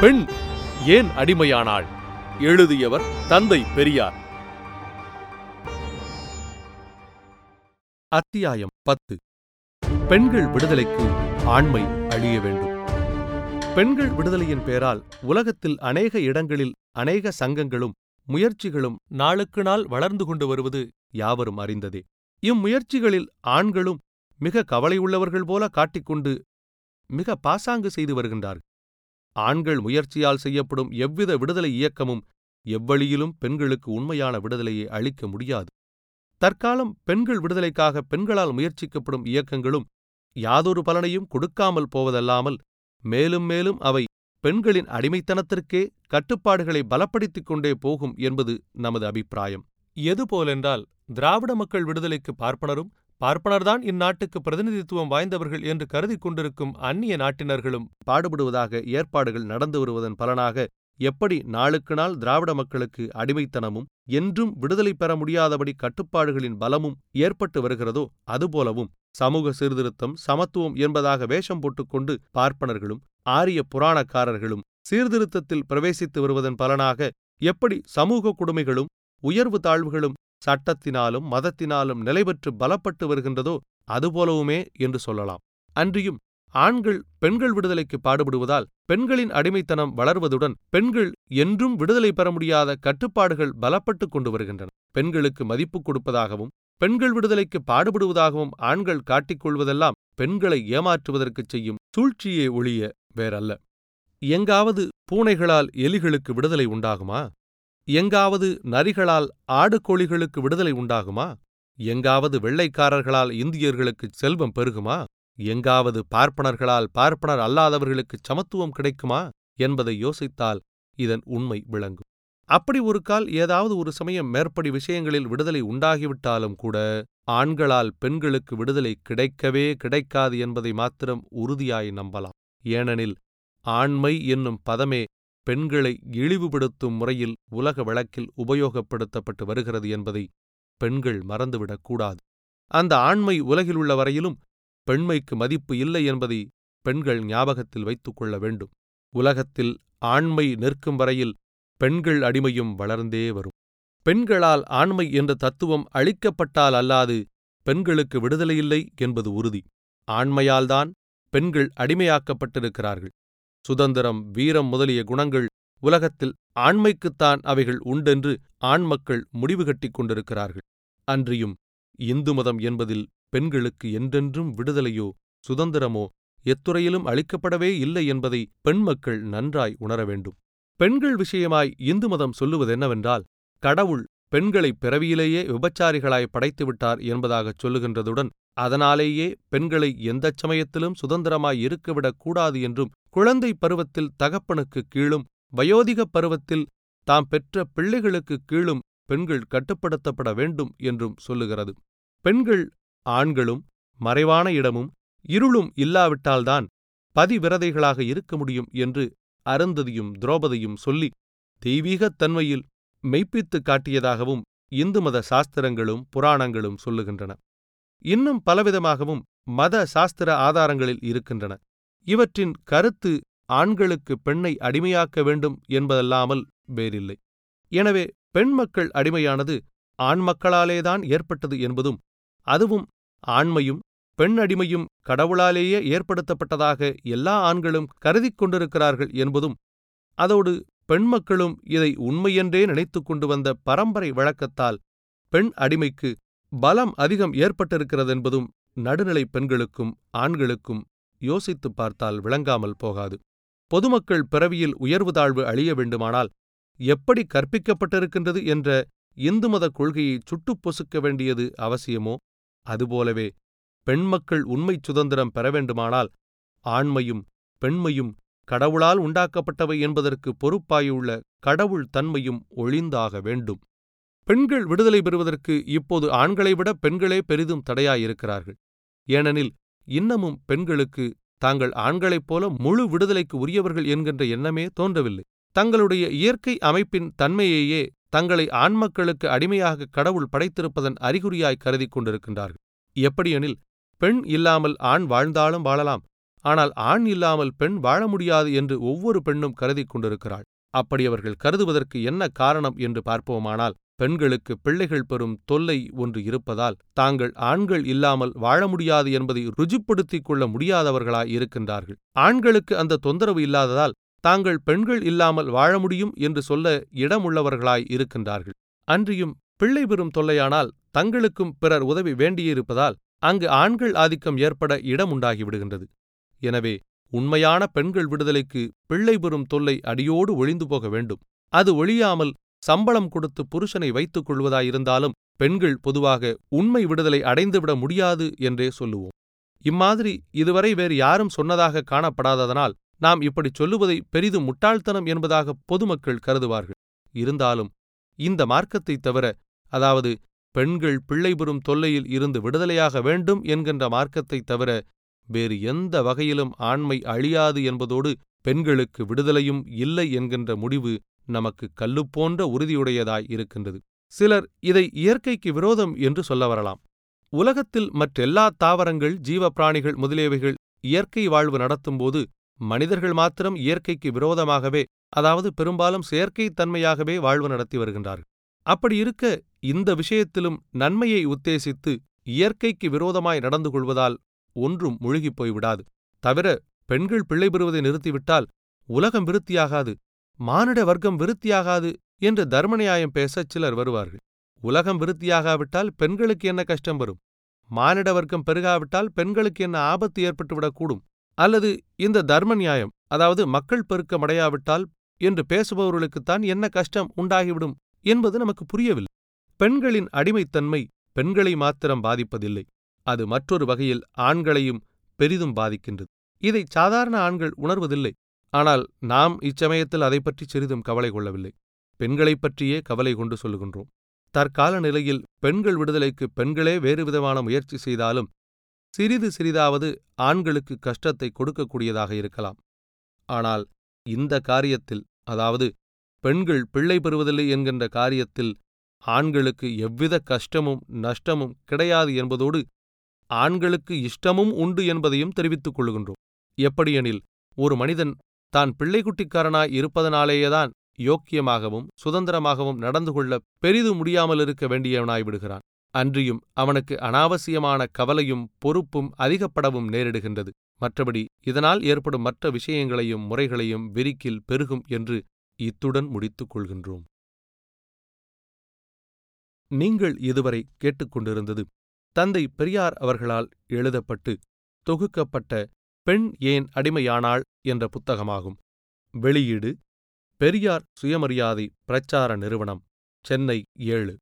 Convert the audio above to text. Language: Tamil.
பெண் ஏன் அடிமையானாள்? எழுதியவர் தந்தை பெரியார். அத்தியாயம் பத்து. பெண்கள் விடுதலைக்கு ஆண்மை அழிய வேண்டும். பெண்கள் விடுதலையின் பெயரால் உலகத்தில் அநேக இடங்களில் அநேக சங்கங்களும் முயற்சிகளும் நாளுக்கு நாள் வளர்ந்து கொண்டு வருவது யாவரும் அறிந்ததே. இம்முயற்சிகளில் ஆண்களும் மிக கவலையுள்ளவர்கள் போல காட்டிக்கொண்டு மிக பாசாங்கு செய்து வருகின்றார்கள். ஆண்கள் முயற்சியால் செய்யப்படும் எவ்வித விடுதலை இயக்கமும் எவ்வழியிலும் பெண்களுக்கு உண்மையான விடுதலையை அளிக்க முடியாது. தற்காலம் பெண்கள் விடுதலைக்காக பெண்களால் முயற்சிக்கப்படும் இயக்கங்களும் யாதொரு பலனையும் கொடுக்காமல் போவதல்லாமல் மேலும் மேலும் அவை பெண்களின் அடிமைத்தனத்திற்கே கட்டுப்பாடுகளை பலப்படுத்திக் கொண்டே போகும் என்பது நமது அபிப்பிராயம். எதுபோலென்றால் திராவிட மக்கள் விடுதலைக்கு பார்ப்பனரும் பார்ப்பனர்தான் இந்நாட்டுக்கு பிரதிநிதித்துவம் வாய்ந்தவர்கள் என்று கருதி கொண்டிருக்கும் அந்நிய நாட்டினர்களும் பாடுபடுவதாக ஏற்பாடுகள் நடந்து வருவதன் பலனாக எப்படி நாளுக்கு நாள் திராவிட மக்களுக்கு அடிமைத்தனமும் என்றும் விடுதலை பெற முடியாதபடி கட்டுப்பாடுகளின் பலமும் ஏற்பட்டு வருகிறதோ அதுபோலவும் சமூக சீர்திருத்தம் சமத்துவம் என்பதாக வேஷம் போட்டுக்கொண்டு பார்ப்பனர்களும் ஆரிய புராணக்காரர்களும் சீர்திருத்தத்தில் பிரவேசித்து வருவதன் பலனாக எப்படி சமூக கொடுமைகளும் உயர்வு தாழ்வுகளும் சட்டத்தினாலும் மதத்தினாலும் நிலைபெற்று பலப்பட்டு வருகின்றதோ அதுபோலவுமே என்று சொல்லலாம். அன்றியும் ஆண்கள் பெண்கள் விடுதலைக்கு பாடுபடுவதால் பெண்களின் அடிமைத்தனம் வளர்வதுடன் பெண்கள் என்றும் விடுதலை பெற முடியாத கட்டுப்பாடுகள் பலப்பட்டு கொண்டு வருகின்றன. பெண்களுக்கு மதிப்பு கொடுப்பதாகவும் பெண்கள் விடுதலைக்கு பாடுபடுவதாகவும் ஆண்கள் காட்டிக்கொள்வதெல்லாம் பெண்களை ஏமாற்றுவதற்குச் செய்யும் சூழ்ச்சியே ஒழிய வேறல்ல. எங்காவது பூனைகளால் எலிகளுக்கு விடுதலை உண்டாகுமா? எங்காவது நரிகளால் ஆடு கோழிகளுக்கு விடுதலை உண்டாகுமா? எங்காவது வெள்ளைக்காரர்களால் இந்தியர்களுக்கு செல்வம் பெருகுமா? எங்காவது பார்ப்பனர்களால் பார்ப்பனர் அல்லாதவர்களுக்கு சமத்துவம் கிடைக்குமா? என்பதை யோசித்தால் இதன் உண்மை விளங்கும். அப்படி ஒரு கால் ஏதாவது ஒரு சமயம் மேற்படி விஷயங்களில் விடுதலை உண்டாகிவிட்டாலும் கூட ஆண்களால் பெண்களுக்கு விடுதலை கிடைக்கவே கிடைக்காது என்பதை மாத்திரம் உறுதியாய் நம்பலாம். ஏனெனில் ஆண்மை என்னும் பதமே பெண்களை இழிவுபடுத்தும் முறையில் உலக வழக்கில் உபயோகப்படுத்தப்பட்டு வருகிறது என்பதை பெண்கள் மறந்துவிடக் கூடாது. அந்த ஆண்மை உலகிலுள்ள வரையிலும் பெண்மைக்கு மதிப்பு இல்லை என்பதை பெண்கள் ஞாபகத்தில் வைத்துக் கொள்ள வேண்டும். உலகத்தில் ஆண்மை நிற்கும் வரையில் பெண்கள் அடிமையும் வளர்ந்தே வரும். பெண்களால் ஆண்மை என்ற தத்துவம் அளிக்கப்பட்டால் அல்லாது பெண்களுக்கு விடுதலையில்லை என்பது உறுதி. ஆண்மையால்தான் பெண்கள் அடிமையாக்கப்பட்டிருக்கிறார்கள். சுதந்திரம் வீரம் முதலிய குணங்கள் உலகத்தில் ஆண்மைக்குத்தான் அவைகள் உண்டென்று ஆண்மக்கள் முடிவு கட்டிக் கொண்டிருக்கிறார்கள். அன்றியும் இந்து மதம் என்பதில் பெண்களுக்கு என்றென்றும் விடுதலையோ சுதந்திரமோ எத்துறையிலும் அளிக்கப்படவே இல்லை என்பதை பெண்மக்கள் நன்றாய் உணர வேண்டும். பெண்கள் விஷயமாய் இந்து மதம் சொல்லுவதென்னவென்றால் கடவுள் பெண்களை பிறவியிலேயே விபச்சாரிகளாய் படைத்துவிட்டார் என்பதாகச் சொல்லுகின்றதுடன் அதனாலேயே பெண்களை எந்தச் சமயத்திலும் சுதந்திரமாய் இருக்கவிடக் கூடாது என்றும் குழந்தை பருவத்தில் தகப்பனுக்கு கீழும் வயோதிகப் பருவத்தில் தாம் பெற்ற பிள்ளைகளுக்கு கீழும் பெண்கள் கட்டுப்படுத்தப்பட வேண்டும் என்றும் சொல்லுகிறது. பெண்கள் ஆண்களும் மறைவான இடமும் இருளும் இல்லாவிட்டால்தான் பதிவிரதைகளாக இருக்க முடியும் என்று அருந்ததியும் துரோபதியும் சொல்லி தெய்வீகத் தன்மையில் மெய்ப்பித்துக் காட்டியதாகவும் இந்து மத சாஸ்திரங்களும் புராணங்களும் சொல்லுகின்றன. இன்னும் பலவிதமாகவும் மத சாஸ்திர ஆதாரங்களில் இருக்கின்றன. இவற்றின் கருத்து ஆண்களுக்கு பெண்ணை அடிமையாக்க வேண்டும் என்பதல்லாமல் வேறில்லை. எனவே பெண் மக்கள் அடிமையானது ஆண் மக்களாலேதான் ஏற்பட்டது என்பதும் அதுவும் ஆண்மையும் பெண் அடிமையும் கடவுளாலேயே ஏற்படுத்தப்பட்டதாக எல்லா ஆண்களும் கருதிக் கொண்டிருக்கிறார்கள் என்பதும் அதோடு பெண் மக்களும் இதை உண்மையென்றே நினைத்து கொண்டு வந்த பரம்பரை வழக்கத்தால் பெண் அடிமைக்கு பலம் அதிகம் ஏற்பட்டிருக்கிறதென்பதும் நடுநிலை பெண்களுக்கும் ஆண்களுக்கும் யோசித்துப் பார்த்தால் விளங்காமல் போகாது. பொதுமக்கள் பிறவியில் உயர்வு தாழ்வு அழிய வேண்டுமானால் எப்படி கற்பிக்கப்பட்டிருக்கின்றது என்ற இந்து மத கொள்கையை சுட்டுப் பொசுக்க வேண்டியது அவசியமோ? அதுபோலவே பெண்மக்கள் உண்மைச் சுதந்திரம் பெற வேண்டுமானால் ஆண்மையும் பெண்மையும் கடவுளால் உண்டாக்கப்பட்டவை என்பதற்கு பொறுப்பாயுள்ள கடவுள் தன்மையும் ஒழிந்தாக வேண்டும். பெண்கள் விடுதலை பெறுவதற்கு இப்போது ஆண்களை விட பெண்களே பெரிதும் தடையாயிருக்கிறார்கள். ஏனெனில் இன்னமும் பெண்களுக்கு தாங்கள் ஆண்களைப் போல முழு விடுதலைக்கு உரியவர்கள் என்கின்ற எண்ணமே தோன்றவில்லை. தங்களுடைய இயற்கை அமைப்பின் தன்மையையே தங்களை ஆண்மக்களுக்கு அடிமையாக கடவுள் படைத்திருப்பதன் அறிகுறியாய் கருதிக் கொண்டிருக்கின்றார்கள். எப்படியெனில் பெண் இல்லாமல் ஆண் வாழ்ந்தாலும் வாழலாம் ஆனால் ஆண் இல்லாமல் பெண் வாழ முடியாது என்று ஒவ்வொரு பெண்ணும் கருதிக் கொண்டிருக்கிறாள். அப்படி அவர்கள் கருதுவதற்கு என்ன காரணம் என்று பார்ப்போமானால் பெண்களுக்கு பிள்ளைகள் பெறும் தொல்லை ஒன்று இருப்பதால் தாங்கள் ஆண்கள் இல்லாமல் வாழ முடியாது என்பதை ருஜுப்படுத்திக் கொள்ள முடியாதவர்களாய் இருக்கின்றார்கள். ஆண்களுக்கு அந்த தொந்தரவு இல்லாததால் தாங்கள் பெண்கள் இல்லாமல் வாழ முடியும் என்று சொல்ல இடமுள்ளவர்களாய் இருக்கின்றார்கள். அன்றியும் பிள்ளை பெறும் தொல்லையானால் தங்களுக்கும் பிறர் உதவி வேண்டியிருப்பதால் அங்கு ஆண்கள் ஆதிக்கம் ஏற்பட இடம் உண்டாகிவிடுகின்றது எனவே உண்மையான பெண்கள் விடுதலைக்கு பிள்ளை பெறும் தொல்லை அடியோடு ஒழிந்து போக வேண்டும். அது ஒழியாமல் சம்பளம் கொடுத்து புருஷனை வைத்துக் கொள்வதாயிருந்தாலும் பெண்கள் பொதுவாக உண்மை விடுதலை அடைந்துவிட முடியாது என்றே சொல்லுவோம். இம்மாதிரி இதுவரை வேறு யாரும் சொன்னதாக காணப்படாததனால் நாம் இப்படி சொல்லுவதை பெரிதும் முட்டாள்தனம் என்பதாக பொதுமக்கள் கருதுவார்கள். இருந்தாலும் இந்த மார்க்கத்தை தவிர அதாவது பெண்கள் பிள்ளை பெறும் தொல்லையில் இருந்து விடுதலையாக வேண்டும் என்கின்ற மார்க்கத்தை தவிர வேறு எந்த வகையிலும் ஆண்மை அழியாது என்பதோடு பெண்களுக்கு விடுதலையும் இல்லை என்கின்ற முடிவு நமக்கு கல்லு போன்ற உறுதியுடையதாய் இருக்கின்றது. சிலர் இதை இயற்கைக்கு விரோதம் என்று சொல்ல வரலாம். உலகத்தில் மற்றெல்லா தாவரங்கள் ஜீவப்பிராணிகள் முதலியவைகள் இயற்கை வாழ்வு நடத்தும்போது மனிதர்கள் மாத்திரம் இயற்கைக்கு விரோதமாகவே அதாவது பெரும்பாலும் செயற்கை தன்மையாகவே வாழ்வு நடத்தி வருகின்றார்கள். அப்படி இருக்க இந்த விஷயத்திலும் நன்மையை உத்தேசித்து இயற்கைக்கு விரோதமாய் நடந்து கொள்வதால் ஒன்றும் முழுகிப் போய்விடாது. தவிர பெண்கள் பிள்ளை பெறுவதை நிறுத்திவிட்டால் உலகம் விருத்தியாகாது. மானிட வர்க்கம் விருத்தியாகாது என்று தர்மநியாயம் பேசச் சிலர் வருவார்கள். உலகம் விருத்தியாகாவிட்டால் பெண்களுக்கு என்ன கஷ்டம் வரும்? மானிட வர்க்கம் பெருகாவிட்டால் பெண்களுக்கு என்ன ஆபத்து ஏற்பட்டுவிடக்கூடும்? அல்லது இந்த தர்ம நியாயம் அதாவது மக்கள் பெருக்கமடையாவிட்டால் என்று பேசுபவர்களுக்குத்தான் என்ன கஷ்டம் உண்டாகிவிடும் என்பது நமக்கு புரியவில்லை. பெண்களின் அடிமைத்தன்மை பெண்களை மாத்திரம் பாதிப்பதில்லை. அது மற்றொரு வகையில் ஆண்களையும் பெரிதும் பாதிக்கின்றது. இதை சாதாரண ஆண்கள் உணர்வதில்லை. ஆனால் நாம் இச்சமயத்தில் அதை பற்றி சிறிதும் கவலை கொள்ளவில்லை. பெண்களைப் பற்றியே கவலை கொண்டு சொல்லுகின்றோம். தற்கால நிலையில் பெண்கள் விடுதலைக்கு பெண்களே வேறு விதமான முயற்சி செய்தாலும் சிறிது சிறிதாவது ஆண்களுக்கு கஷ்டத்தை கொடுக்கக்கூடியதாக இருக்கலாம். ஆனால் இந்த காரியத்தில் அதாவது பெண்கள் பிள்ளை பெறுவதில்லை என்கின்ற காரியத்தில் ஆண்களுக்கு எவ்வித கஷ்டமும் நஷ்டமும் கிடையாது என்பதோடு ஆண்களுக்கு இஷ்டமும் உண்டு என்பதையும் தெரிவித்துக் கொள்கின்றோம் எப்படியெனில் ஒரு மனிதன் தான் பிள்ளைக்குட்டிக்காரனாய் இருப்பதனாலேயேதான் யோக்கியமாகவும் சுதந்திரமாகவும் நடந்து கொள்ள பெரிது முடியாமல் இருக்க வேண்டியவனாய் விடுகிறான். அன்றியும் அவனுக்கு அனாவசியமான கவலையும் பொறுப்பும் அதிகப்படவும் நேரிடுகின்றது. மற்றபடி இதனால் ஏற்படும் மற்ற விஷயங்களையும் முறைகளையும் விரிக்கில் பெருகும் என்று இத்துடன் முடித்துக் கொள்கின்றோம். நீங்கள் இதுவரை கேட்டுக்கொண்டிருந்தது தந்தை பெரியார் அவர்களால் எழுதப்பட்டு தொகுக்கப்பட்ட பெண் ஏன் அடிமையானாள் என்ற புத்தகமாகும். வெளியீடு பெரியார் சுயமரியாதை பிரச்சார நிறுவனம் சென்னை ஏழு.